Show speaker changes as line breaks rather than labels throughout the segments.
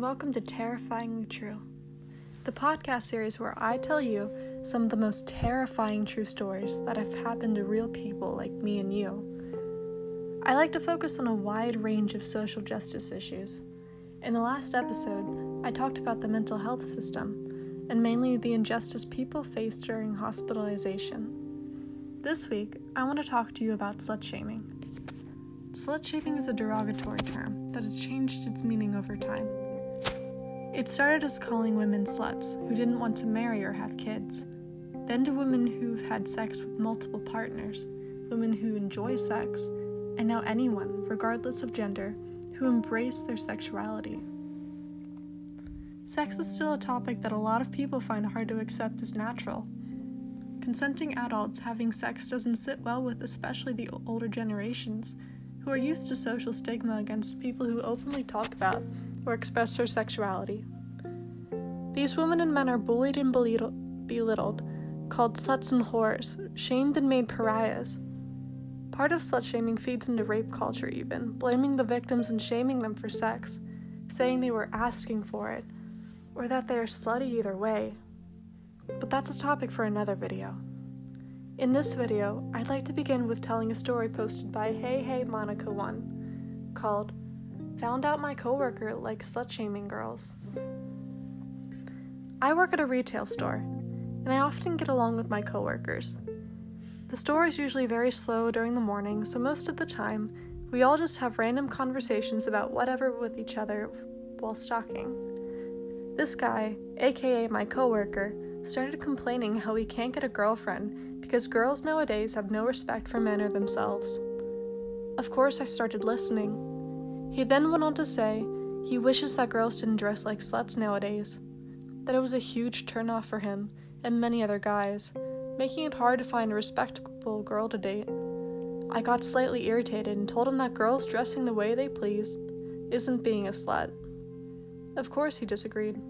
Welcome to Terrifyingly True, the podcast series where I tell you some of the most terrifying true stories that have happened to real people like me and you. I like to focus on a wide range of social justice issues. In the last episode, I talked about the mental health system, and mainly the injustice people face during hospitalization. This week, I want to talk to you about slut shaming. Slut shaming is a derogatory term that has changed its meaning over time. It started as calling women sluts who didn't want to marry or have kids, then to women who've had sex with multiple partners, women who enjoy sex, and now anyone, regardless of gender, who embrace their sexuality. Sex is still a topic that a lot of people find hard to accept as natural. Consenting adults having sex doesn't sit well with especially the older generations who are used to social stigma against people who openly talk about or express their sexuality. These women and men are bullied and belittled, called sluts and whores, shamed and made pariahs. Part of slut shaming feeds into rape culture, even, blaming the victims and shaming them for sex, saying they were asking for it, or that they are slutty either way. But that's a topic for another video. In this video, I'd like to begin with telling a story posted by Hey Hey Monica 1 called Found Out My Coworker Likes Slut Shaming Girls. I work at a retail store, and I often get along with my coworkers. The store is usually very slow during the morning, so most of the time, we all just have random conversations about whatever with each other while stocking. This guy, aka my coworker, started complaining how he can't get a girlfriend because girls nowadays have no respect for men or themselves. Of course, I started listening. He then went on to say he wishes that girls didn't dress like sluts nowadays, that it was a huge turnoff for him and many other guys, making it hard to find a respectable girl to date. I got slightly irritated and told him that girls dressing the way they please isn't being a slut. Of course, he disagreed.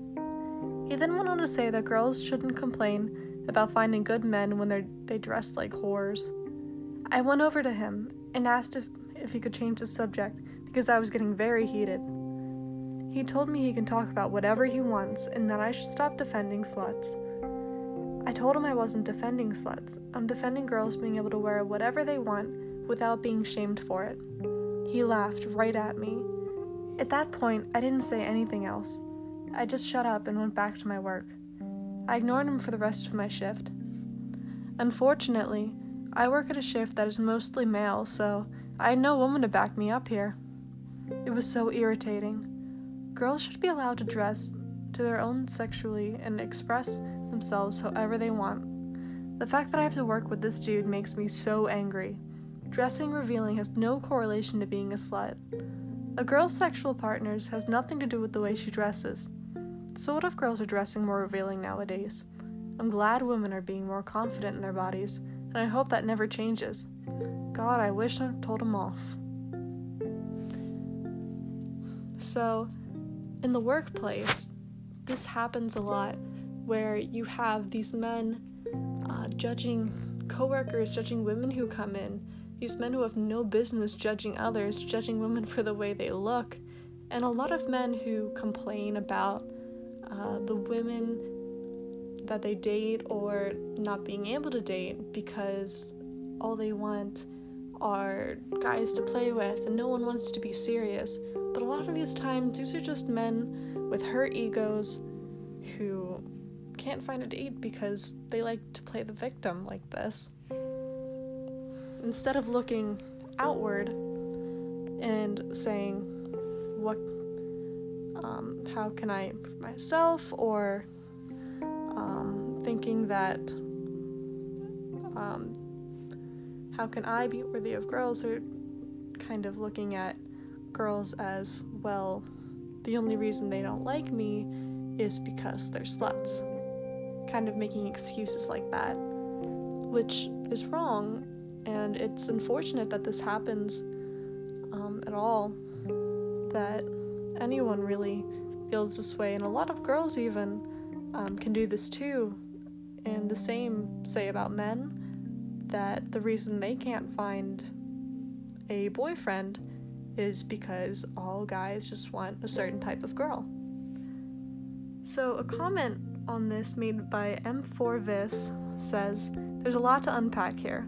He then went on to say that girls shouldn't complain about finding good men when they're they dressed like whores. I went over to him and asked if, if he could change the subject because I was getting very heated. He told me he can talk about whatever he wants and that I should stop defending sluts. I told him I wasn't defending sluts. I'm defending girls being able to wear whatever they want without being shamed for it. He laughed right at me. At that point, I didn't say anything else. I just shut up and went back to my work. I ignored him for the rest of my shift. Unfortunately, I work at a shift that is mostly male, so I had no woman to back me up here. It was so irritating. Girls should be allowed to dress to their own sexually and express themselves however they want. The fact that I have to work with this dude makes me so angry. Dressing revealing has no correlation to being a slut. A girl's sexual partners has nothing to do with the way she dresses. So, what if girls are dressing more revealing nowadays? I'm glad women are being more confident in their bodies, and I hope that never changes. God, I wish I'd told them off. So, in the workplace, this happens a lot where you have these men uh, judging coworkers, judging women who come in, these men who have no business judging others, judging women for the way they look, and a lot of men who complain about uh, the women that they date or not being able to date because all they want are guys to play with and no one wants to be serious. But a lot of these times, these are just men with hurt egos who can't find a date because they like to play the victim like this. Instead of looking outward and saying, What um, how can I improve myself, or um, thinking that um, how can I be worthy of girls, or kind of looking at girls as well. The only reason they don't like me is because they're sluts. Kind of making excuses like that, which is wrong, and it's unfortunate that this happens um, at all. That anyone really feels this way, and a lot of girls even um, can do this too. And the same say about men that the reason they can't find a boyfriend is because all guys just want a certain type of girl. So, a comment on this made by M4Vis says, There's a lot to unpack here.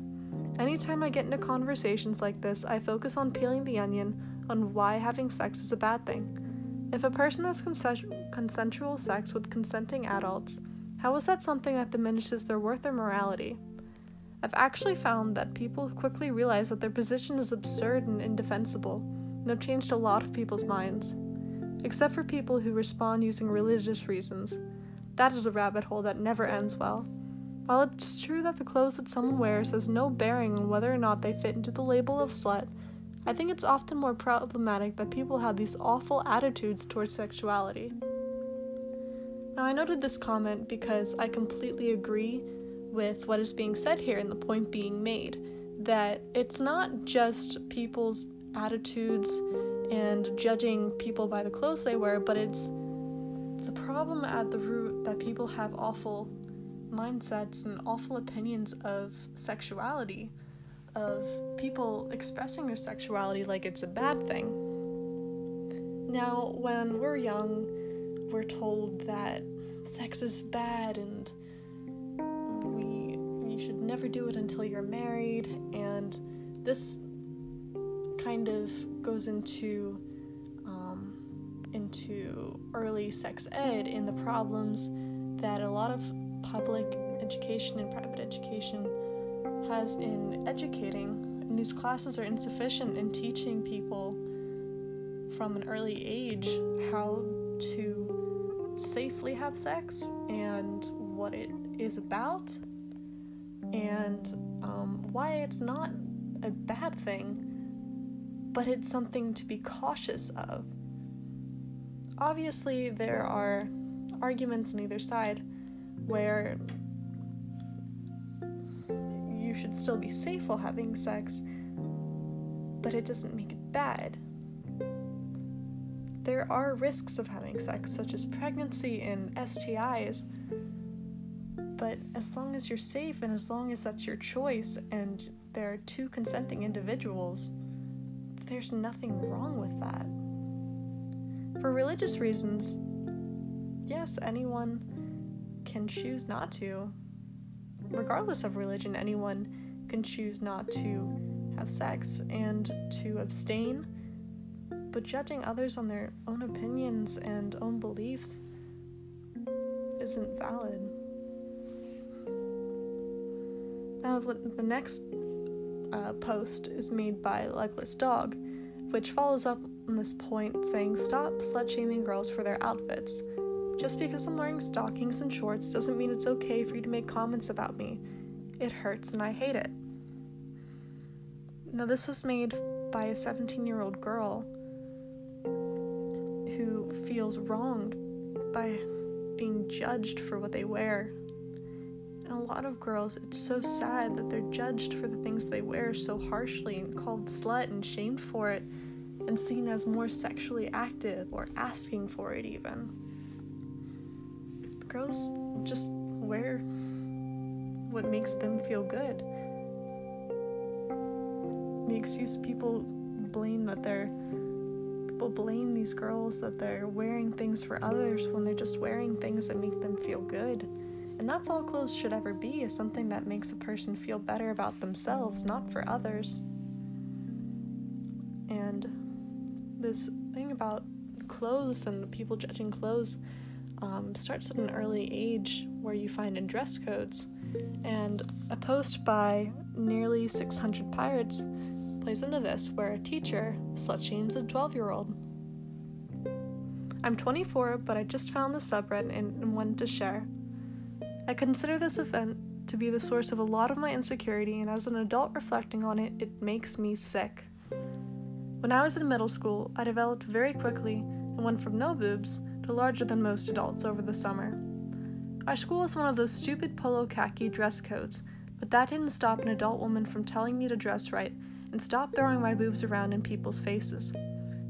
Anytime I get into conversations like this, I focus on peeling the onion on why having sex is a bad thing. If a person has consensual sex with consenting adults, how is that something that diminishes their worth or morality? I've actually found that people quickly realize that their position is absurd and indefensible, and have changed a lot of people's minds. Except for people who respond using religious reasons. That is a rabbit hole that never ends well. While it's true that the clothes that someone wears has no bearing on whether or not they fit into the label of slut, I think it's often more problematic that people have these awful attitudes towards sexuality. Now, I noted this comment because I completely agree with what is being said here and the point being made that it's not just people's attitudes and judging people by the clothes they wear, but it's the problem at the root that people have awful mindsets and awful opinions of sexuality, of people expressing their sexuality like it's a bad thing. Now, when we're young, we're told that sex is bad and we you should never do it until you're married and this kind of goes into um, into early sex ed and the problems that a lot of public education and private education has in educating, and these classes are insufficient in teaching people from an early age how to safely have sex and what it is about and um, why it's not a bad thing, but it's something to be cautious of. Obviously, there are arguments on either side where you should still be safe while having sex, but it doesn't make it bad. There are risks of having sex, such as pregnancy and STIs, but as long as you're safe and as long as that's your choice and there are two consenting individuals, there's nothing wrong with that. For religious reasons, yes, anyone can choose not to. Regardless of religion, anyone can choose not to have sex and to abstain. But judging others on their own opinions and own beliefs isn't valid. Now, the next uh, post is made by Legless Dog, which follows up on this point saying, Stop slut shaming girls for their outfits. Just because I'm wearing stockings and shorts doesn't mean it's okay for you to make comments about me. It hurts and I hate it. Now, this was made by a 17 year old girl who feels wronged by being judged for what they wear. And a lot of girls, it's so sad that they're judged for the things they wear so harshly and called slut and shamed for it and seen as more sexually active or asking for it, even girls just wear what makes them feel good. The excuse people blame that they're people blame these girls that they're wearing things for others when they're just wearing things that make them feel good. And that's all clothes should ever be is something that makes a person feel better about themselves, not for others. And this thing about clothes and people judging clothes um, starts at an early age where you find in dress codes. And a post by nearly 600 pirates plays into this, where a teacher slut shames a 12 year old. I'm 24, but I just found the subreddit and wanted to share. I consider this event to be the source of a lot of my insecurity, and as an adult reflecting on it, it makes me sick. When I was in middle school, I developed very quickly and went from no boobs to larger than most adults over the summer. Our school was one of those stupid polo khaki dress codes, but that didn't stop an adult woman from telling me to dress right and stop throwing my boobs around in people's faces.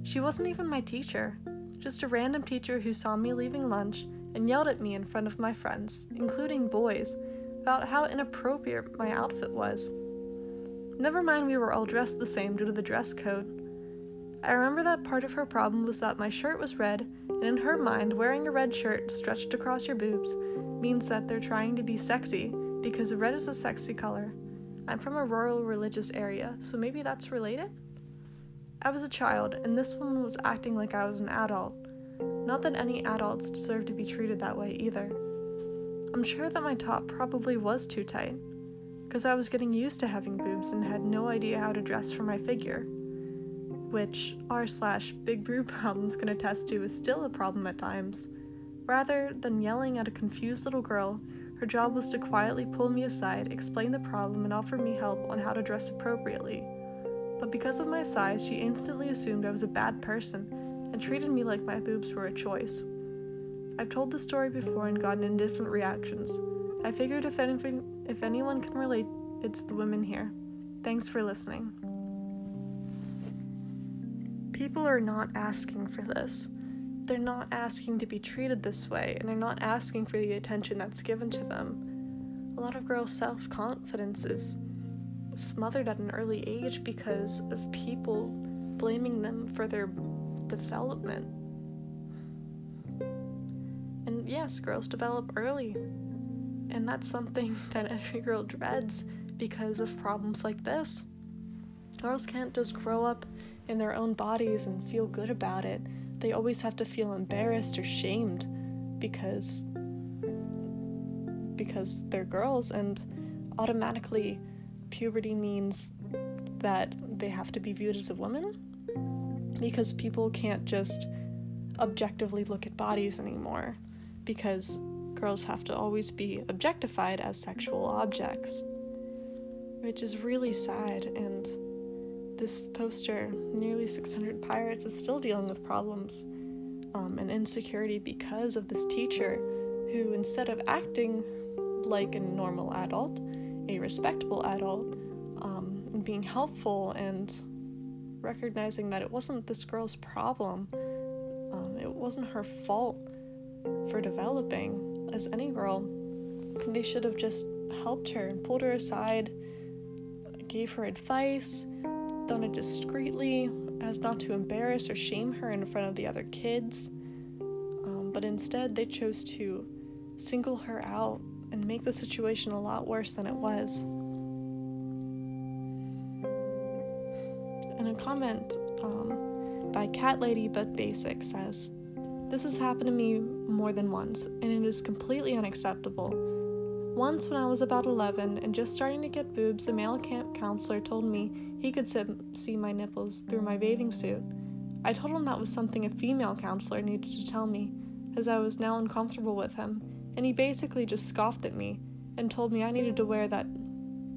She wasn't even my teacher, just a random teacher who saw me leaving lunch and yelled at me in front of my friends, including boys, about how inappropriate my outfit was. Never mind, we were all dressed the same due to the dress code. I remember that part of her problem was that my shirt was red, and in her mind, wearing a red shirt stretched across your boobs means that they're trying to be sexy because red is a sexy color. I'm from a rural religious area, so maybe that's related? I was a child, and this woman was acting like I was an adult. Not that any adults deserve to be treated that way either. I'm sure that my top probably was too tight, because I was getting used to having boobs and had no idea how to dress for my figure which r slash big boob problems can attest to is still a problem at times. Rather than yelling at a confused little girl, her job was to quietly pull me aside, explain the problem, and offer me help on how to dress appropriately. But because of my size, she instantly assumed I was a bad person and treated me like my boobs were a choice. I've told the story before and gotten indifferent reactions. I figured if anything, if anyone can relate, it's the women here. Thanks for listening. People are not asking for this. They're not asking to be treated this way, and they're not asking for the attention that's given to them. A lot of girls' self confidence is smothered at an early age because of people blaming them for their development. And yes, girls develop early. And that's something that every girl dreads because of problems like this. Girls can't just grow up in their own bodies and feel good about it. They always have to feel embarrassed or shamed because because they're girls and automatically puberty means that they have to be viewed as a woman because people can't just objectively look at bodies anymore because girls have to always be objectified as sexual objects which is really sad and this poster, nearly 600 pirates, is still dealing with problems um, and insecurity because of this teacher who, instead of acting like a normal adult, a respectable adult, um, and being helpful and recognizing that it wasn't this girl's problem, um, it wasn't her fault for developing as any girl. They should have just helped her and pulled her aside, gave her advice, done it discreetly as not to embarrass or shame her in front of the other kids. Um, but instead, they chose to single her out and make the situation a lot worse than it was. And a comment um, by Cat Lady But Basic says, This has happened to me more than once, and it is completely unacceptable. Once, when I was about 11 and just starting to get boobs, a male camp counselor told me he could see my nipples through my bathing suit. I told him that was something a female counselor needed to tell me, as I was now uncomfortable with him, and he basically just scoffed at me and told me I needed to wear that.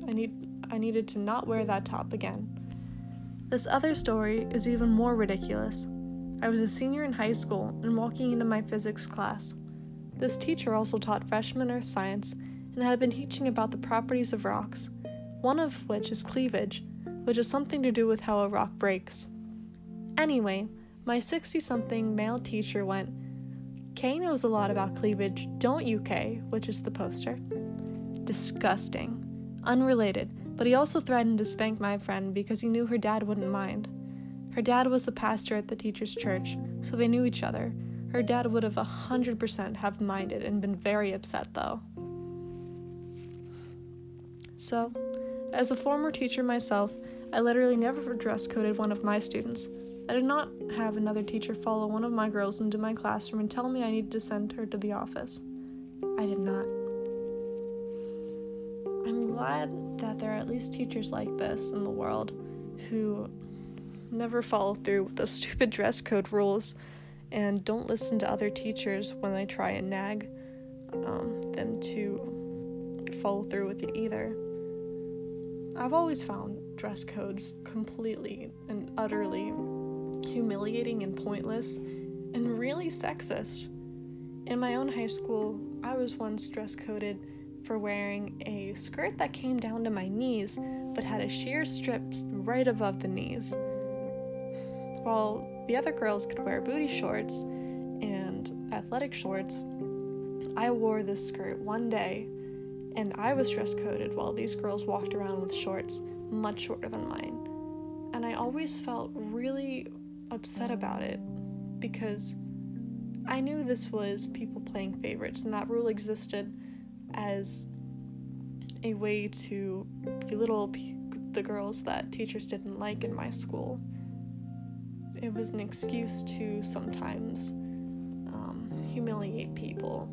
I need. I needed to not wear that top again. This other story is even more ridiculous. I was a senior in high school and walking into my physics class. This teacher also taught freshman earth science and had been teaching about the properties of rocks, one of which is cleavage, which is something to do with how a rock breaks. Anyway, my 60 something male teacher went, Kay knows a lot about cleavage, don't you, Kay? Which is the poster. Disgusting. Unrelated, but he also threatened to spank my friend because he knew her dad wouldn't mind. Her dad was the pastor at the teacher's church, so they knew each other. Her dad would have a 100% have minded and been very upset though. So, as a former teacher myself, I literally never dress coded one of my students. I did not have another teacher follow one of my girls into my classroom and tell me I needed to send her to the office. I did not. I'm glad that there are at least teachers like this in the world who never follow through with those stupid dress code rules and don't listen to other teachers when they try and nag um, them to follow through with it either. I've always found dress codes completely and utterly humiliating and pointless and really sexist. In my own high school, I was once dress coded for wearing a skirt that came down to my knees but had a sheer strip right above the knees. While the other girls could wear booty shorts and athletic shorts, I wore this skirt one day and I was dress coded while these girls walked around with shorts much shorter than mine. And I always felt really upset about it because I knew this was people playing favorites and that rule existed as a way to belittle the girls that teachers didn't like in my school. It was an excuse to sometimes um, humiliate people.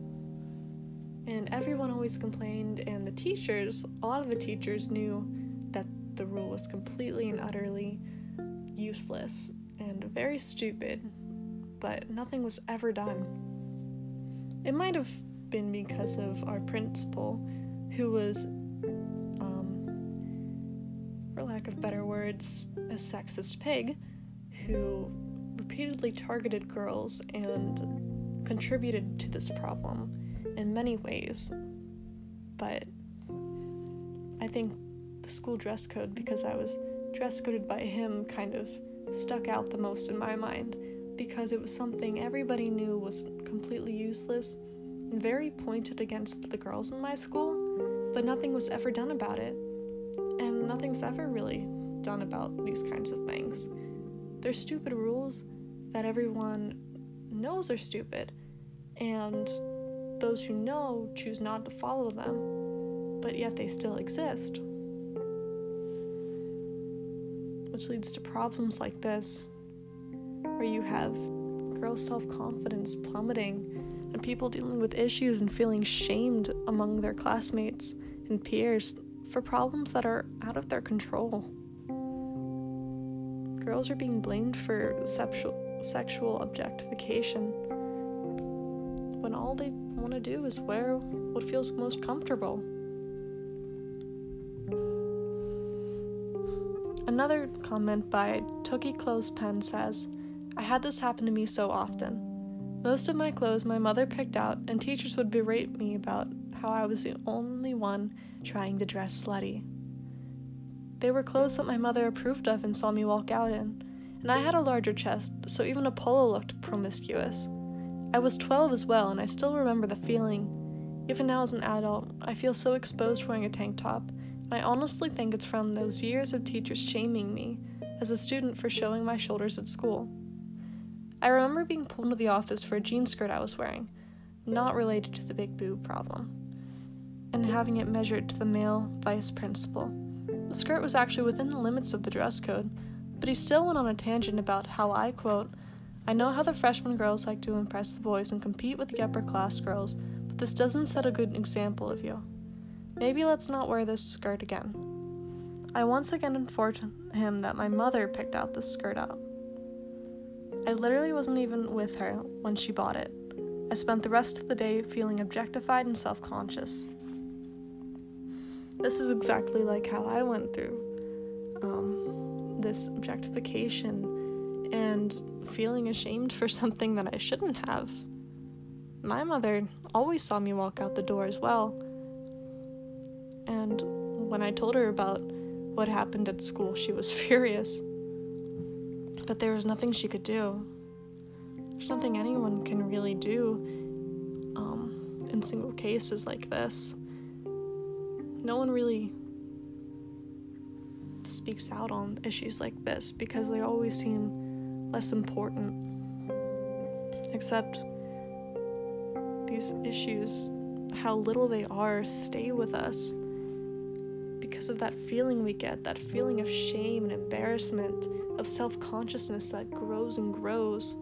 And everyone always complained, and the teachers, a lot of the teachers knew that the rule was completely and utterly useless and very stupid, but nothing was ever done. It might have been because of our principal, who was, um, for lack of better words, a sexist pig who repeatedly targeted girls and contributed to this problem in many ways. But I think the school dress code, because I was dress coded by him, kind of stuck out the most in my mind because it was something everybody knew was completely useless and very pointed against the girls in my school, but nothing was ever done about it. And nothing's ever really done about these kinds of things. They're stupid rules that everyone knows are stupid, and those who know choose not to follow them, but yet they still exist. Which leads to problems like this, where you have girls' self confidence plummeting and people dealing with issues and feeling shamed among their classmates and peers for problems that are out of their control. Girls are being blamed for sexual, sexual objectification when all they want to do is wear what feels most comfortable. Another comment by Toki Clothespin says, I had this happen to me so often. Most of my clothes my mother picked out, and teachers would berate me about how I was the only one trying to dress slutty. They were clothes that my mother approved of and saw me walk out in, and I had a larger chest, so even a polo looked promiscuous. I was 12 as well, and I still remember the feeling. Even now, as an adult, I feel so exposed wearing a tank top, and I honestly think it's from those years of teachers shaming me as a student for showing my shoulders at school. I remember being pulled into the office for a jean skirt I was wearing, not related to the big boob problem, and having it measured to the male vice principal. The skirt was actually within the limits of the dress code, but he still went on a tangent about how I, quote, I know how the freshman girls like to impress the boys and compete with the upper class girls, but this doesn't set a good example of you. Maybe let's not wear this skirt again. I once again informed him that my mother picked out this skirt out. I literally wasn't even with her when she bought it. I spent the rest of the day feeling objectified and self conscious. This is exactly like how I went through um, this objectification and feeling ashamed for something that I shouldn't have. My mother always saw me walk out the door as well. And when I told her about what happened at school, she was furious. But there was nothing she could do. There's nothing anyone can really do um, in single cases like this. No one really speaks out on issues like this because they always seem less important. Except these issues, how little they are, stay with us because of that feeling we get, that feeling of shame and embarrassment of self consciousness that grows and grows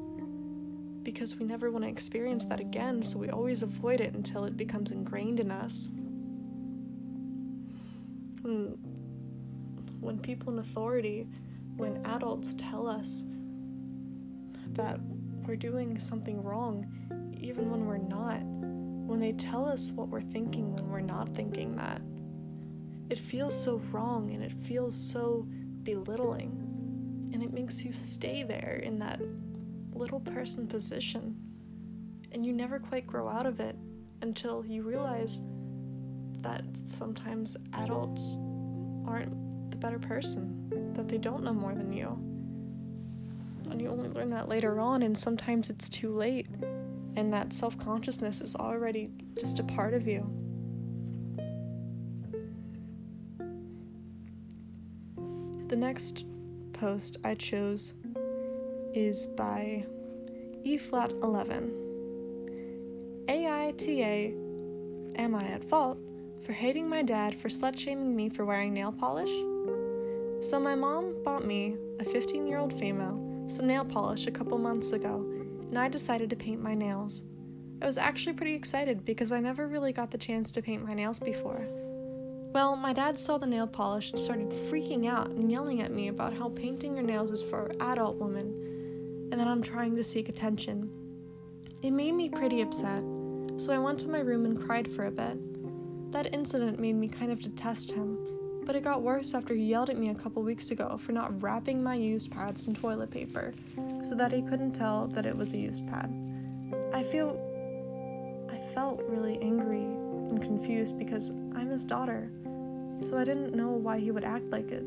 because we never want to experience that again, so we always avoid it until it becomes ingrained in us. When, when people in authority, when adults tell us that we're doing something wrong, even when we're not, when they tell us what we're thinking when we're not thinking that, it feels so wrong and it feels so belittling and it makes you stay there in that little person position. And you never quite grow out of it until you realize that sometimes adults aren't the better person, that they don't know more than you. And you only learn that later on, and sometimes it's too late, and that self consciousness is already just a part of you. The next post I chose is by E flat 11. AITA, am I at fault for hating my dad for slut shaming me for wearing nail polish? So, my mom bought me, a 15 year old female, some nail polish a couple months ago, and I decided to paint my nails. I was actually pretty excited because I never really got the chance to paint my nails before. Well, my dad saw the nail polish and started freaking out and yelling at me about how painting your nails is for adult women and that I'm trying to seek attention. It made me pretty upset, so I went to my room and cried for a bit. That incident made me kind of detest him, but it got worse after he yelled at me a couple weeks ago for not wrapping my used pads in toilet paper so that he couldn't tell that it was a used pad. I feel I felt really angry and confused because I'm his daughter, so I didn't know why he would act like it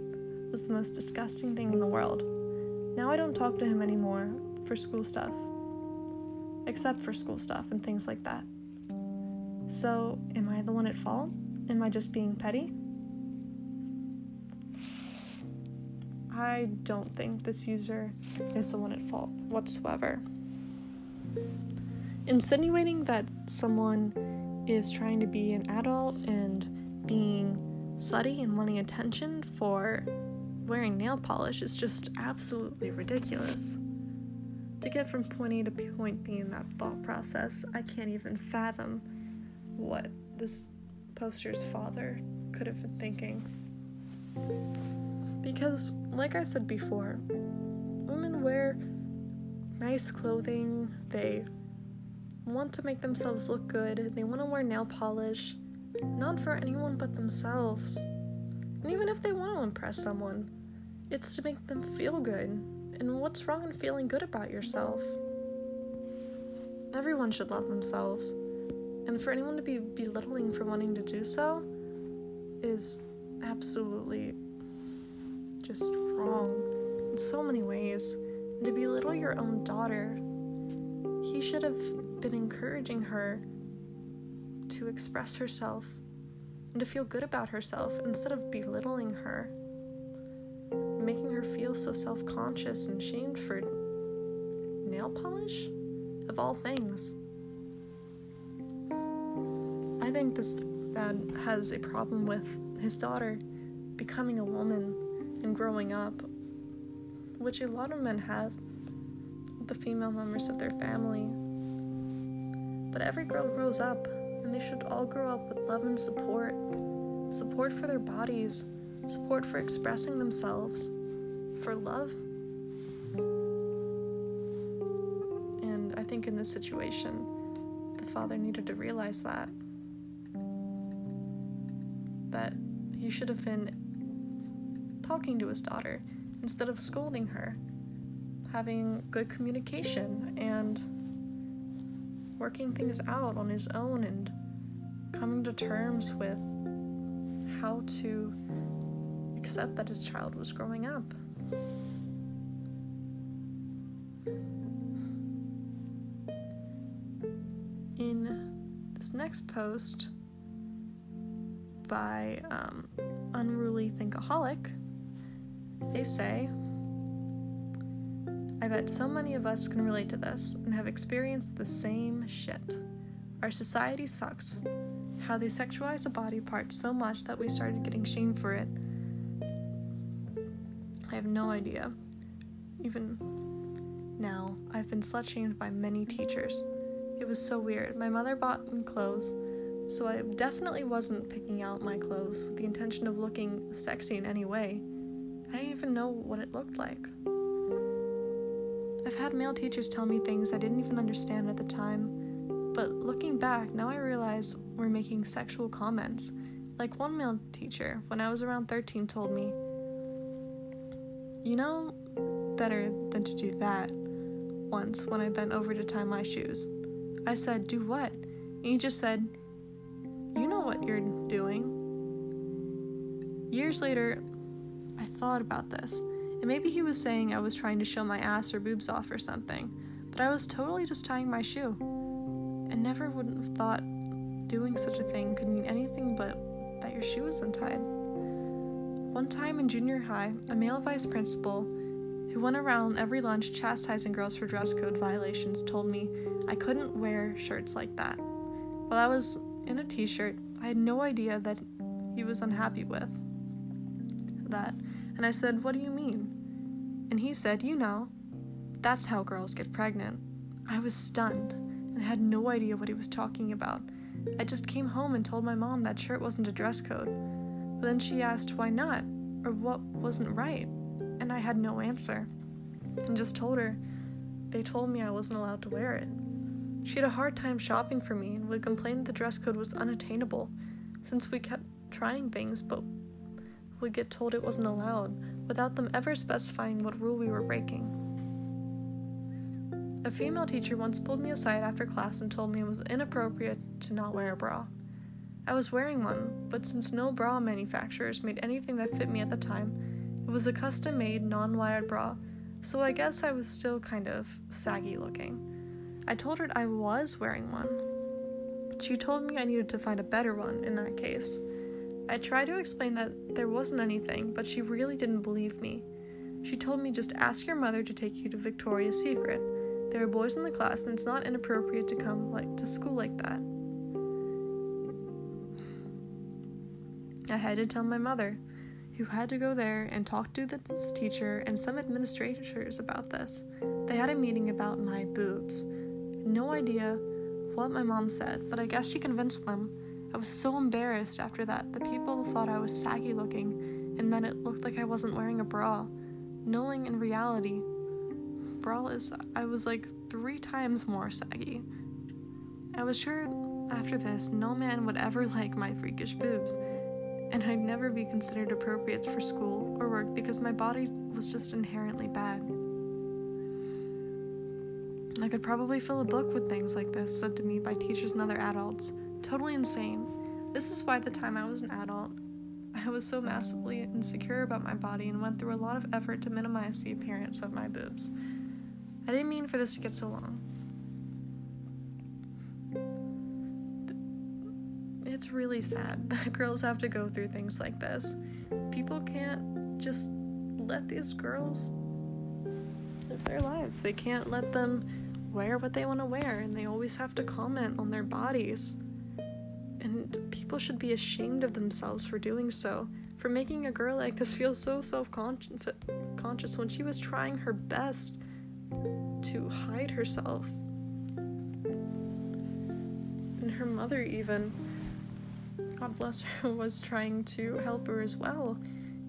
was the most disgusting thing in the world. Now I don't talk to him anymore for school stuff, except for school stuff and things like that. So, am I the one at fault? Am I just being petty? I don't think this user is the one at fault whatsoever. Insinuating that someone is trying to be an adult and being slutty and wanting attention for wearing nail polish is just absolutely ridiculous. To get from point A to point B in that thought process, I can't even fathom what this poster's father could have been thinking. Because, like I said before, women wear nice clothing, they want to make themselves look good, they want to wear nail polish, not for anyone but themselves. And even if they want to impress someone, it's to make them feel good. And what's wrong in feeling good about yourself? Everyone should love themselves. And for anyone to be belittling for wanting to do so is absolutely just wrong in so many ways. And to belittle your own daughter, he should have been encouraging her to express herself and to feel good about herself instead of belittling her, making her feel so self conscious and shamed for nail polish, of all things. I think this dad has a problem with his daughter becoming a woman and growing up, which a lot of men have the female members of their family. But every girl grows up, and they should all grow up with love and support support for their bodies, support for expressing themselves, for love. And I think in this situation, the father needed to realize that. That he should have been talking to his daughter instead of scolding her, having good communication and working things out on his own and coming to terms with how to accept that his child was growing up. In this next post by um, Unruly Thinkaholic, they say, I bet so many of us can relate to this and have experienced the same shit. Our society sucks. How they sexualize a body part so much that we started getting shamed for it. I have no idea. Even now, I've been slut shamed by many teachers. It was so weird. My mother bought me clothes, so I definitely wasn't picking out my clothes with the intention of looking sexy in any way. I didn't even know what it looked like. I've had male teachers tell me things I didn't even understand at the time, but looking back, now I realize we're making sexual comments. Like one male teacher, when I was around 13, told me, You know better than to do that, once when I bent over to tie my shoes. I said, Do what? And he just said, You know what you're doing. Years later, I thought about this and maybe he was saying I was trying to show my ass or boobs off or something, but I was totally just tying my shoe. And never would have thought doing such a thing could mean anything but that your shoe was untied. One time in junior high, a male vice principal, who went around every lunch chastising girls for dress code violations, told me I couldn't wear shirts like that. While I was in a t shirt, I had no idea that he was unhappy with that. And I said, What do you mean? And he said, You know, that's how girls get pregnant. I was stunned and had no idea what he was talking about. I just came home and told my mom that shirt wasn't a dress code. But then she asked why not, or what wasn't right, and I had no answer. And just told her they told me I wasn't allowed to wear it. She had a hard time shopping for me and would complain that the dress code was unattainable since we kept trying things but would get told it wasn't allowed without them ever specifying what rule we were breaking. A female teacher once pulled me aside after class and told me it was inappropriate to not wear a bra. I was wearing one, but since no bra manufacturers made anything that fit me at the time, it was a custom made, non wired bra, so I guess I was still kind of saggy looking. I told her I was wearing one. She told me I needed to find a better one in that case. I tried to explain that there wasn't anything, but she really didn't believe me. She told me just ask your mother to take you to Victoria's Secret. There are boys in the class, and it's not inappropriate to come like to school like that. I had to tell my mother, who had to go there and talk to this teacher and some administrators about this. They had a meeting about my boobs. No idea what my mom said, but I guess she convinced them. I was so embarrassed after that. The people thought I was saggy looking, and then it looked like I wasn't wearing a bra, knowing in reality braless, I was like three times more saggy. I was sure after this, no man would ever like my freakish boobs, and I'd never be considered appropriate for school or work because my body was just inherently bad. I could probably fill a book with things like this said to me by teachers and other adults. Totally insane. This is why at the time I was an adult, I was so massively insecure about my body and went through a lot of effort to minimize the appearance of my boobs. I didn't mean for this to get so long. It's really sad that girls have to go through things like this. People can't just let these girls live their lives. They can't let them wear what they want to wear, and they always have to comment on their bodies. And people should be ashamed of themselves for doing so, for making a girl like this feel so self conscious when she was trying her best to hide herself. And her mother, even, God bless her, was trying to help her as well.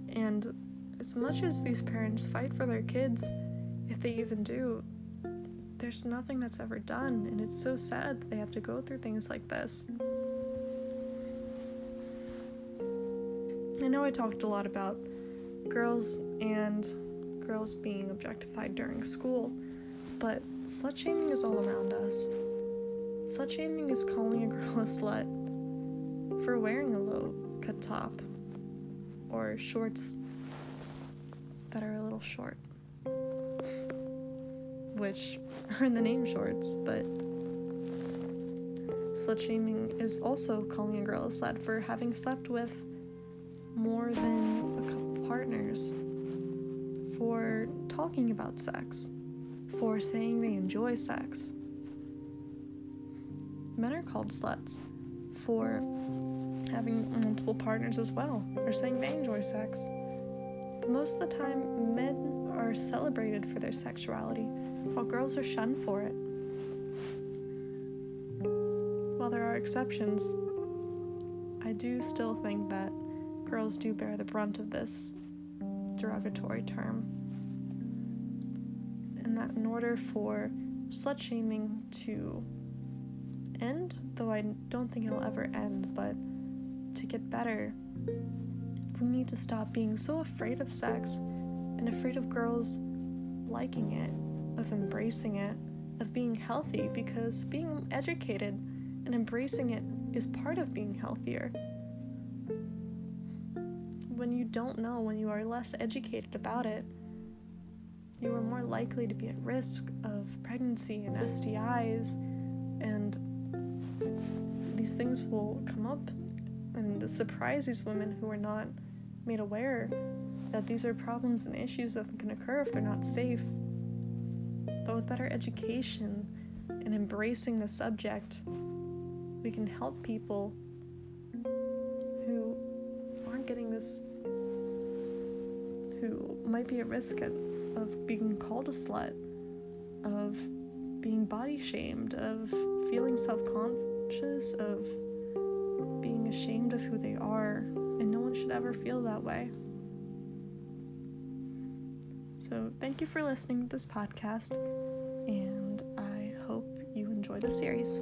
And as much as these parents fight for their kids, if they even do, there's nothing that's ever done. And it's so sad that they have to go through things like this. I know I talked a lot about girls and girls being objectified during school, but slut shaming is all around us. Slut shaming is calling a girl a slut for wearing a low cut top or shorts that are a little short, which are in the name shorts, but slut shaming is also calling a girl a slut for having slept with more than a couple partners, for talking about sex for saying they enjoy sex. Men are called sluts for having multiple partners as well, or saying they enjoy sex. But most of the time, men are celebrated for their sexuality, while girls are shunned for it. While there are exceptions, I do still think that girls do bear the brunt of this derogatory term and that in order for slut shaming to end, though I don't think it'll ever end, but to get better, we need to stop being so afraid of sex and afraid of girls liking it, of embracing it, of being healthy, because being educated and embracing it is part of being healthier. Don't know, when you are less educated about it, you are more likely to be at risk of pregnancy and STIs, and these things will come up and surprise these women who are not made aware that these are problems and issues that can occur if they're not safe. But with better education and embracing the subject, we can help people who aren't getting this, might be at risk of being called a slut, of being body shamed, of feeling self conscious, of being ashamed of who they are, and no one should ever feel that way. So, thank you for listening to this podcast, and I hope you enjoy the series.